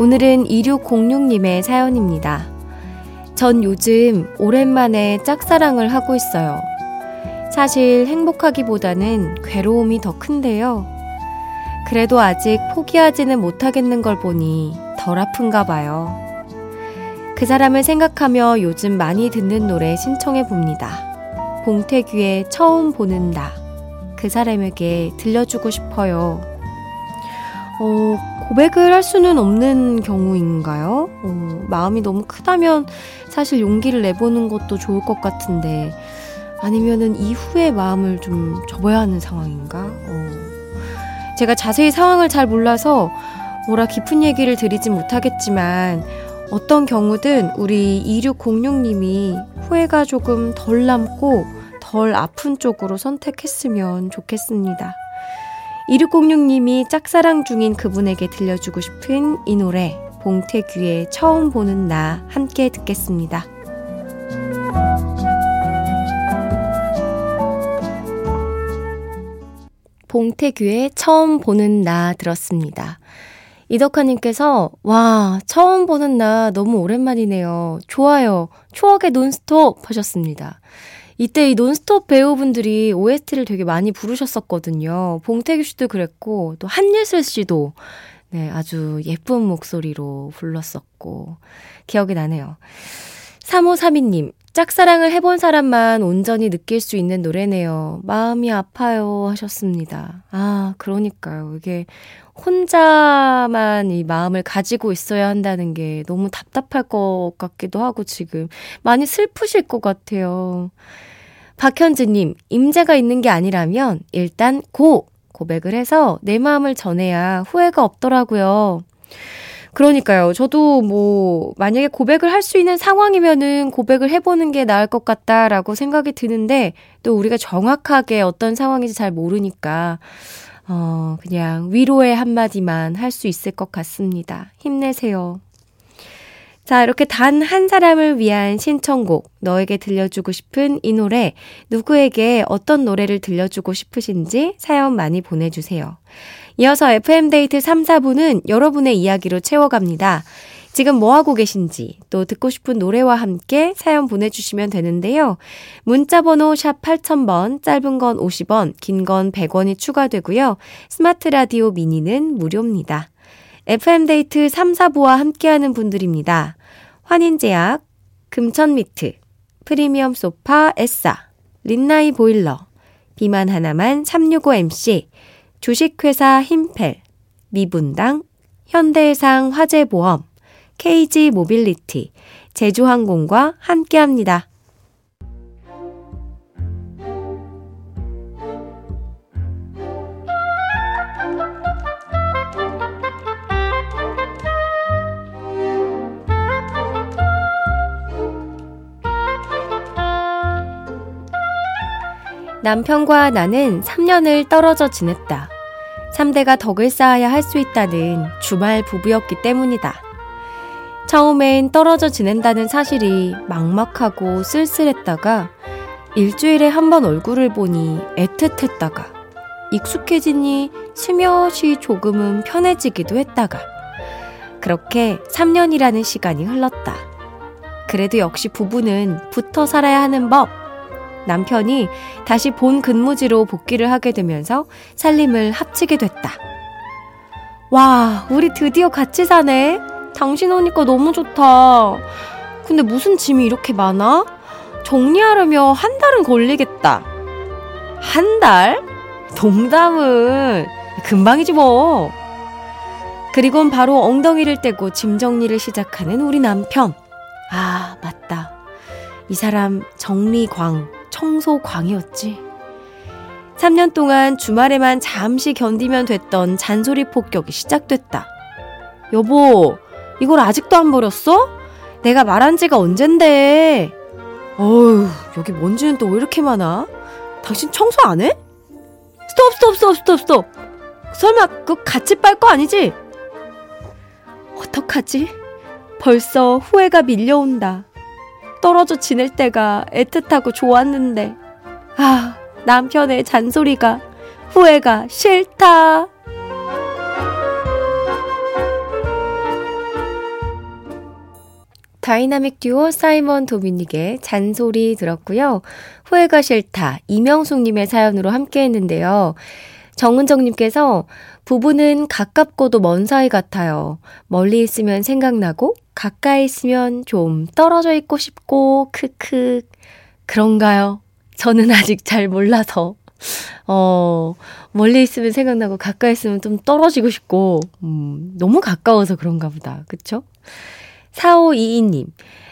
오늘은 2606님의 사연입니다. 전 요즘 오랜만에 짝사랑을 하고 있어요. 사실 행복하기보다는 괴로움이 더 큰데요. 그래도 아직 포기하지는 못하겠는 걸 보니 덜 아픈가 봐요. 그 사람을 생각하며 요즘 많이 듣는 노래 신청해 봅니다. 봉태규의 처음 보는 나. 그 사람에게 들려주고 싶어요. 어, 고백을 할 수는 없는 경우인가요? 어, 마음이 너무 크다면 사실 용기를 내보는 것도 좋을 것 같은데, 아니면은 이후에 마음을 좀 접어야 하는 상황인가? 어, 제가 자세히 상황을 잘 몰라서 뭐라 깊은 얘기를 드리진 못하겠지만 어떤 경우든 우리 2606님이 후회가 조금 덜 남고 덜 아픈 쪽으로 선택했으면 좋겠습니다. 2606님이 짝사랑 중인 그분에게 들려주고 싶은 이 노래 봉태규의 처음 보는 나 함께 듣겠습니다. 봉태규의 처음 보는 나 들었습니다. 이덕화님께서, 와, 처음 보는 나 너무 오랜만이네요. 좋아요. 추억의 논스톱 하셨습니다. 이때 이 논스톱 배우분들이 OST를 되게 많이 부르셨었거든요. 봉태규 씨도 그랬고, 또 한예슬 씨도, 네, 아주 예쁜 목소리로 불렀었고, 기억이 나네요. 3532님, 짝사랑을 해본 사람만 온전히 느낄 수 있는 노래네요. 마음이 아파요 하셨습니다. 아, 그러니까요. 이게 혼자만 이 마음을 가지고 있어야 한다는 게 너무 답답할 것 같기도 하고 지금 많이 슬프실 것 같아요. 박현지님, 임재가 있는 게 아니라면 일단 고! 고백을 해서 내 마음을 전해야 후회가 없더라고요. 그러니까요. 저도 뭐, 만약에 고백을 할 수 있는 상황이면은 고백을 해보는 게 나을 것 같다라고 생각이 드는데, 또 우리가 정확하게 어떤 상황인지 잘 모르니까, 어, 그냥 위로의 한마디만 할 수 있을 것 같습니다. 힘내세요. 자, 이렇게 단 한 사람을 위한 신청곡, 너에게 들려주고 싶은 이 노래, 누구에게 어떤 노래를 들려주고 싶으신지 사연 많이 보내주세요. 이어서 FM데이트 3, 4부는 여러분의 이야기로 채워갑니다. 지금 뭐하고 계신지, 또 듣고 싶은 노래와 함께 사연 보내주시면 되는데요. 문자번호 샵 8000번, 짧은 건 50원, 긴 건 100원이 추가되고요. 스마트 라디오 미니는 무료입니다. FM데이트 3, 4부와 함께하는 분들입니다. 환인제약, 금천미트, 프리미엄 소파 에싸, 린나이 보일러, 비만 하나만 365MC, 주식회사 힘펠, 미분당, 현대해상 화재보험, KG 모빌리티, 제주항공과 함께합니다. 남편과 나는 3년을 떨어져 지냈다. 3대가 덕을 쌓아야 할 수 있다는 주말 부부였기 때문이다. 처음엔 떨어져 지낸다는 사실이 막막하고 쓸쓸했다가 일주일에 한 번 얼굴을 보니 애틋했다가 익숙해지니 스며시 조금은 편해지기도 했다가 그렇게 3년이라는 시간이 흘렀다. 그래도 역시 부부는 붙어 살아야 하는 법. 남편이 다시 본 근무지로 복귀를 하게 되면서 살림을 합치게 됐다. 와, 우리 드디어 같이 사네. 당신 오니까 너무 좋다. 근데 무슨 짐이 이렇게 많아? 정리하려면 한 달은 걸리겠다. 한 달? 농담은 금방이지 뭐. 그리곤 바로 엉덩이를 떼고 짐 정리를 시작하는 우리 남편. 아, 맞다. 이 사람 정리광, 청소광이었지. 3년 동안 주말에만 잠시 견디면 됐던 잔소리 폭격이 시작됐다. 여보, 이걸 아직도 안 버렸어? 내가 말한 지가 언젠데. 어휴, 여기 먼지는 또 왜 이렇게 많아? 당신 청소 안 해? 스톱, 스톱, 스톱, 스톱, 스톱. 설마 그거 같이 빨 거 아니지? 어떡하지? 벌써 후회가 밀려온다. 떨어져 지낼 때가 애틋하고 좋았는데. 아, 남편의 잔소리가, 후회가 싫다. 다이나믹 듀오 사이먼 도미닉의 잔소리 들었고요. 후회가 싫다. 이명숙님의 사연으로 함께 했는데요. 정은정님께서 부부는 가깝고도 먼 사이 같아요. 멀리 있으면 생각나고, 가까이 있으면 좀 떨어져 있고 싶고, 크크. 그런가요? 저는 아직 잘 몰라서. 어, 멀리 있으면 생각나고, 가까이 있으면 좀 떨어지고 싶고, 음, 너무 가까워서 그런가 보다. 그쵸? 4522님.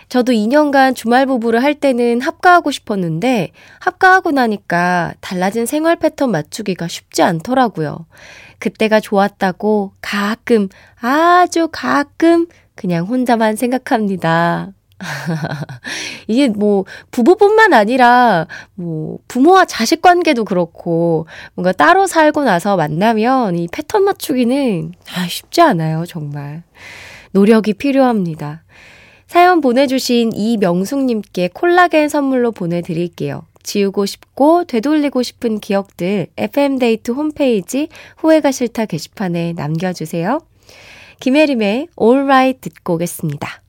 저도 2년간 주말 부부를 할 때는 합가하고 싶었는데 합가하고 나니까 달라진 생활 패턴 맞추기가 쉽지 않더라고요. 그때가 좋았다고 가끔, 아주 가끔 그냥 혼자만 생각합니다. 이게 뭐 부부뿐만 아니라 뭐 부모와 자식 관계도 그렇고 뭔가 따로 살고 나서 만나면 이 패턴 맞추기는 아 쉽지 않아요, 정말. 노력이 필요합니다. 사연 보내주신 이명숙님께 콜라겐 선물로 보내드릴게요. 지우고 싶고 되돌리고 싶은 기억들 FM데이트 홈페이지 후회가 싫다 게시판에 남겨주세요. 김혜림의 Alright 듣고 오겠습니다.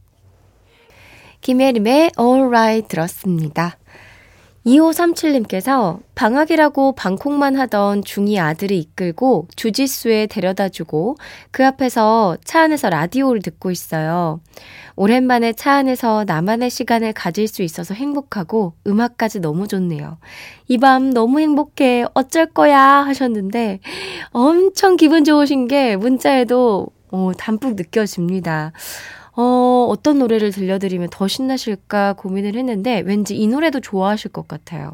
김혜림의 Alright 들었습니다. 2537님께서 방학이라고 방콕만 하던 중2 아들을 이끌고 주짓수에 데려다 주고 그 앞에서 차 안에서 라디오를 듣고 있어요. 오랜만에 차 안에서 나만의 시간을 가질 수 있어서 행복하고 음악까지 너무 좋네요. 이 밤 너무 행복해. 어쩔 거야 하셨는데 엄청 기분 좋으신 게 문자에도 어, 담뿍 느껴집니다. 어, 어떤 노래를 들려드리면 더 신나실까 고민을 했는데 왠지 이 노래도 좋아하실 것 같아요.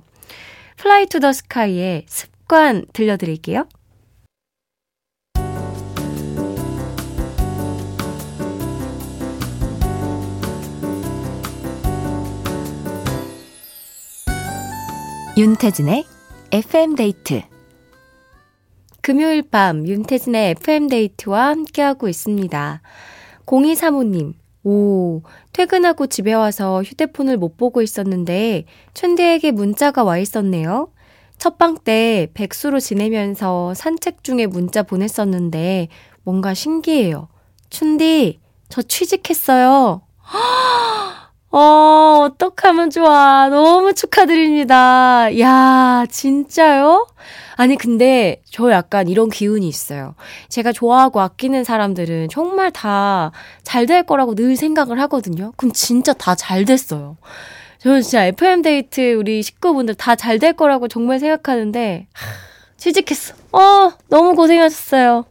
Fly to the Sky의 습관 들려드릴게요. 윤태진의 FM데이트 금요일 밤 윤태진의 FM데이트와 함께하고 있습니다. 0235님, 오, 퇴근하고 집에 와서 휴대폰을 못 보고 있었는데 춘디에게 문자가 와 있었네요. 첫방 때 백수로 지내면서 산책 중에 문자 보냈었는데 뭔가 신기해요. 춘디, 저 취직했어요. 어, 어떡하면 좋아. 너무 축하드립니다. 야, 진짜요? 아니, 근데 저 약간 이런 기운이 있어요. 제가 좋아하고 아끼는 사람들은 정말 다 잘 될 거라고 늘 생각을 하거든요. 그럼 진짜 다 잘 됐어요. 저는 진짜 FM데이트 우리 식구분들 다 잘 될 거라고 정말 생각하는데, 하, 취직했어. 어, 너무 고생하셨어요.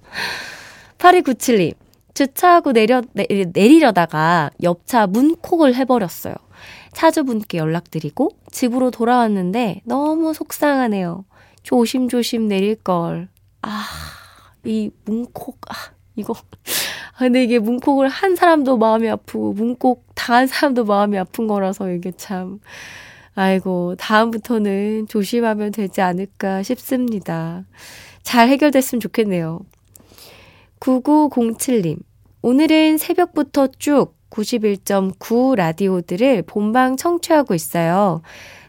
8297님. 주차하고 내려, 내, 내리려다가 옆차 문콕을 해버렸어요. 차주분께 연락드리고 집으로 돌아왔는데 너무 속상하네요. 조심조심 내릴걸. 아, 이 문콕, 아, 이거. 아, 근데 이게 문콕을 한 사람도 마음이 아프고, 문콕 당한 사람도 마음이 아픈 거라서 이게 참, 아이고, 다음부터는 조심하면 되지 않을까 싶습니다. 잘 해결됐으면 좋겠네요. 9907님, 오늘은 새벽부터 쭉 91.9 라디오들을 본방 청취하고 있어요.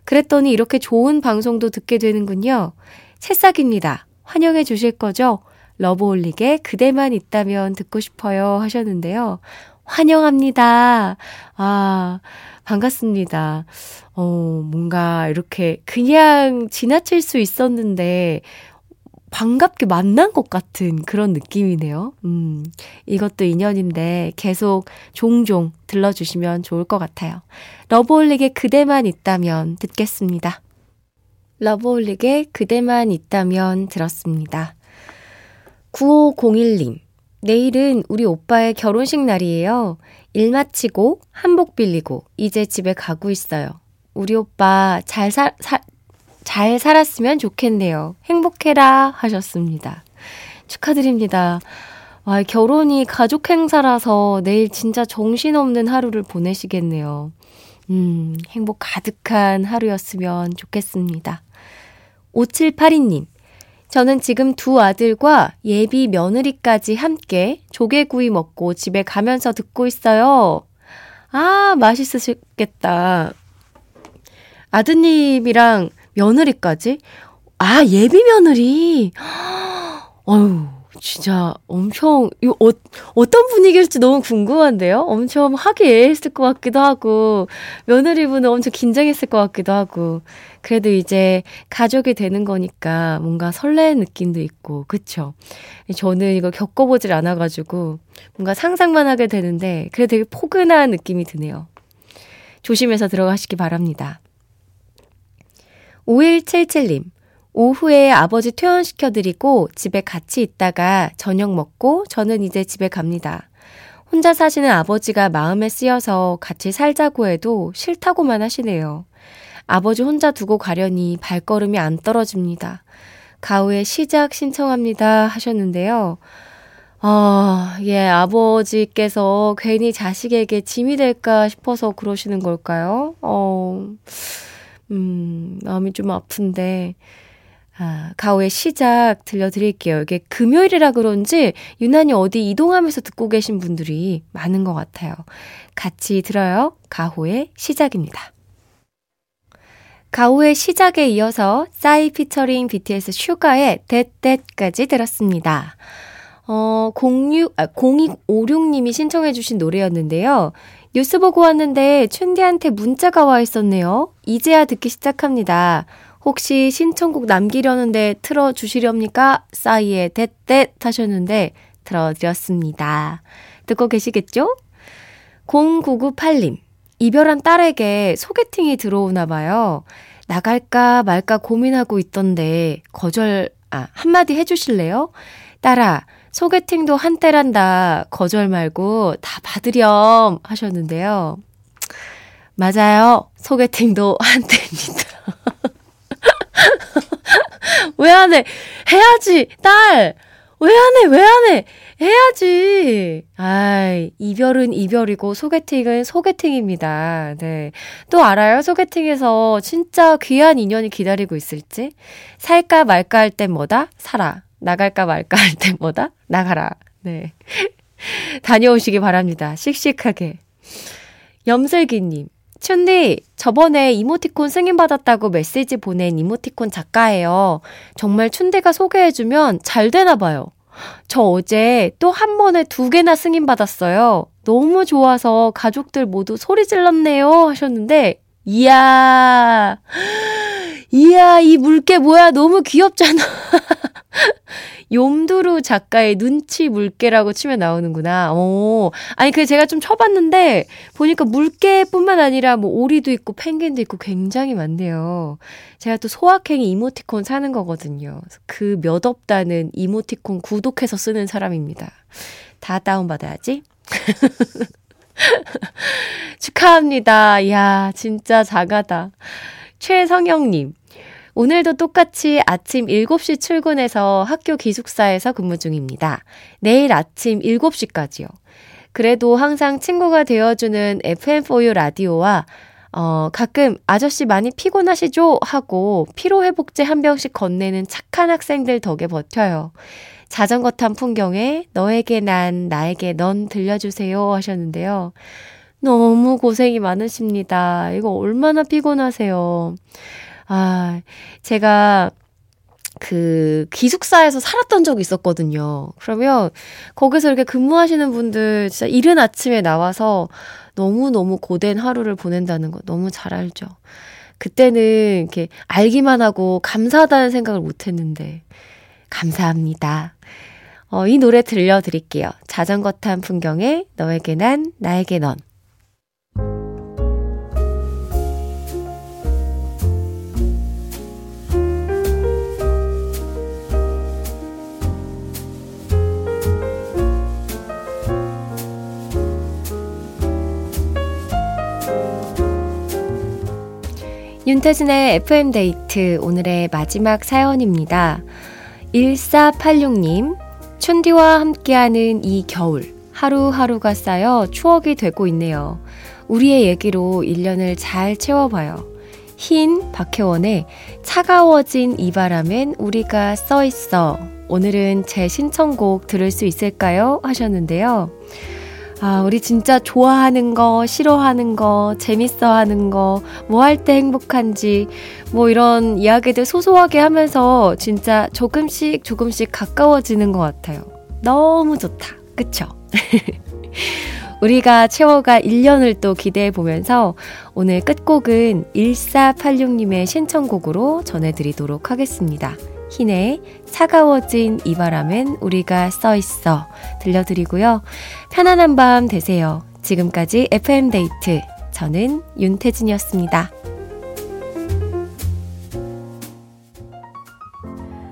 그랬더니 이렇게 좋은 방송도 듣게 되는군요. 새싹입니다. 환영해 주실 거죠? 러브홀릭에 그대만 있다면 듣고 싶어요 하셨는데요. 환영합니다. 아, 반갑습니다. 어, 뭔가 이렇게 그냥 지나칠 수 있었는데, 반갑게 만난 것 같은 그런 느낌이네요. 음, 이것도 인연인데 계속 종종 들러주시면 좋을 것 같아요. 러브홀릭의 그대만 있다면 듣겠습니다. 러브홀릭의 그대만 있다면 들었습니다. 9501님, 내일은 우리 오빠의 결혼식 날이에요. 일 마치고 한복 빌리고 이제 집에 가고 있어요. 우리 오빠 잘 살, 살, 잘 살았으면 좋겠네요. 행복해라 하셨습니다. 축하드립니다. 와, 결혼이 가족 행사라서 내일 진짜 정신없는 하루를 보내시겠네요. 음, 행복 가득한 하루였으면 좋겠습니다. 5782님, 저는 지금 두 아들과 예비 며느리까지 함께 조개구이 먹고 집에 가면서 듣고 있어요. 아, 맛있으셨겠다. 아드님이랑 며느리까지? 아, 예비 며느리. 어유 진짜 엄청, 이 어, 어떤 분위기일지 너무 궁금한데요? 엄청 하기애했을 것 같기도 하고, 며느리분은 엄청 긴장했을 것 같기도 하고, 그래도 이제 가족이 되는 거니까 뭔가 설레는 느낌도 있고, 그쵸? 저는 이거 겪어보질 않아가지고, 뭔가 상상만 하게 되는데, 그래도 되게 포근한 느낌이 드네요. 조심해서 들어가시기 바랍니다. 5177님, 오후에 아버지 퇴원시켜드리고 집에 같이 있다가 저녁 먹고 저는 이제 집에 갑니다. 혼자 사시는 아버지가 마음에 쓰여서 같이 살자고 해도 싫다고만 하시네요. 아버지 혼자 두고 가려니 발걸음이 안 떨어집니다. 가후에 시작 신청합니다 하셨는데요. 아, 예, 아버지께서 괜히 자식에게 짐이 될까 싶어서 그러시는 걸까요? 어, 음, 마음이 좀 아픈데, 아, 가오의 시작 들려드릴게요. 이게 금요일이라 그런지 유난히 어디 이동하면서 듣고 계신 분들이 많은 것 같아요. 같이 들어요. 가호의 시작입니다. 가호의 시작에 이어서 싸이 피처링 BTS 슈가의 댓댓까지 들었습니다. 어, 06, 아, 0256님이 신청해주신 노래였는데요. 뉴스 보고 왔는데 춘디한테 문자가 와 있었네요. 이제야 듣기 시작합니다. 혹시 신청곡 남기려는데 틀어주시렵니까? 싸이의 댓댓 하셨는데 들어드렸습니다. 듣고 계시겠죠? 0998님. 이별한 딸에게 소개팅이 들어오나 봐요. 나갈까 말까 고민하고 있던데 거절 아 한마디 해주실래요? 딸아 소개팅도 한때란다. 거절 말고 다 받으렴 하셨는데요. 맞아요. 소개팅도 한때입니다. 왜 안 해? 해야지, 딸! 왜 안 해? 왜 안 해? 해야지. 아이, 이별은 이별이고 소개팅은 소개팅입니다. 네. 또 알아요? 소개팅에서 진짜 귀한 인연이 기다리고 있을지? 살까 말까 할 땐 뭐다? 살아. 나갈까 말까 할땐 뭐다? 나가라. 네. 다녀오시기 바랍니다. 씩씩하게. 염슬기님. 춘디, 저번에 이모티콘 승인받았다고 메시지 보낸 이모티콘 작가예요. 정말 춘디가 소개해주면 잘 되나봐요. 저 어제 또 한 번에 두 개나 승인받았어요. 너무 좋아서 가족들 모두 소리 질렀네요. 하셨는데, 이야, 이야, 이 물개 뭐야. 너무 귀엽잖아. 욤두루 작가의 눈치 물개라고 치면 나오는구나. 오. 아니, 그 제가 좀 쳐봤는데, 보니까 물개뿐만 아니라 뭐 오리도 있고 펭귄도 있고 굉장히 많네요. 제가 또 소확행이 이모티콘 사는 거거든요. 그 몇 없다는 이모티콘 구독해서 쓰는 사람입니다. 다 다운받아야지. 축하합니다. 이야, 진짜 작아다. 최성영님. 오늘도 똑같이 아침 7시 출근해서 학교 기숙사에서 근무 중입니다. 내일 아침 7시까지요. 그래도 항상 친구가 되어주는 FM4U 라디오와 어, 가끔 아저씨 많이 피곤하시죠? 하고 피로회복제 한 병씩 건네는 착한 학생들 덕에 버텨요. 자전거 탄 풍경에 너에게 난, 나에게 넌 들려주세요 하셨는데요. 너무 고생이 많으십니다. 이거 얼마나 피곤하세요. 아, 제가 그 기숙사에서 살았던 적이 있었거든요. 그러면 거기서 이렇게 근무하시는 분들 진짜 이른 아침에 나와서 너무너무 고된 하루를 보낸다는 거 너무 잘 알죠. 그때는 이렇게 알기만 하고 감사하다는 생각을 못 했는데 감사합니다. 어, 이 노래 들려드릴게요. 자전거 탄 풍경에 너에게 난 나에게 넌. 윤태진의 FM데이트 오늘의 마지막 사연입니다. 1486님, 춘디와 함께하는 이 겨울, 하루하루가 쌓여 추억이 되고 있네요. 우리의 얘기로 1년을 잘 채워봐요. 흰 박혜원의 차가워진 이 바람엔 우리가 써 있어. 오늘은 제 신청곡 들을 수 있을까요? 하셨는데요. 아, 우리 진짜 좋아하는 거, 싫어하는 거, 재밌어 하는 거, 뭐 할 때 행복한지, 뭐 이런 이야기들 소소하게 하면서 진짜 조금씩 조금씩 가까워지는 것 같아요. 너무 좋다. 그쵸? 우리가 채워갈 1년을 또 기대해 보면서 오늘 끝곡은 1486님의 신청곡으로 전해드리도록 하겠습니다. 흰의 차가워진 이 바람엔 우리가 써 있어 들려드리고요. 편안한 밤 되세요. 지금까지 FM데이트. 저는 윤태진이었습니다.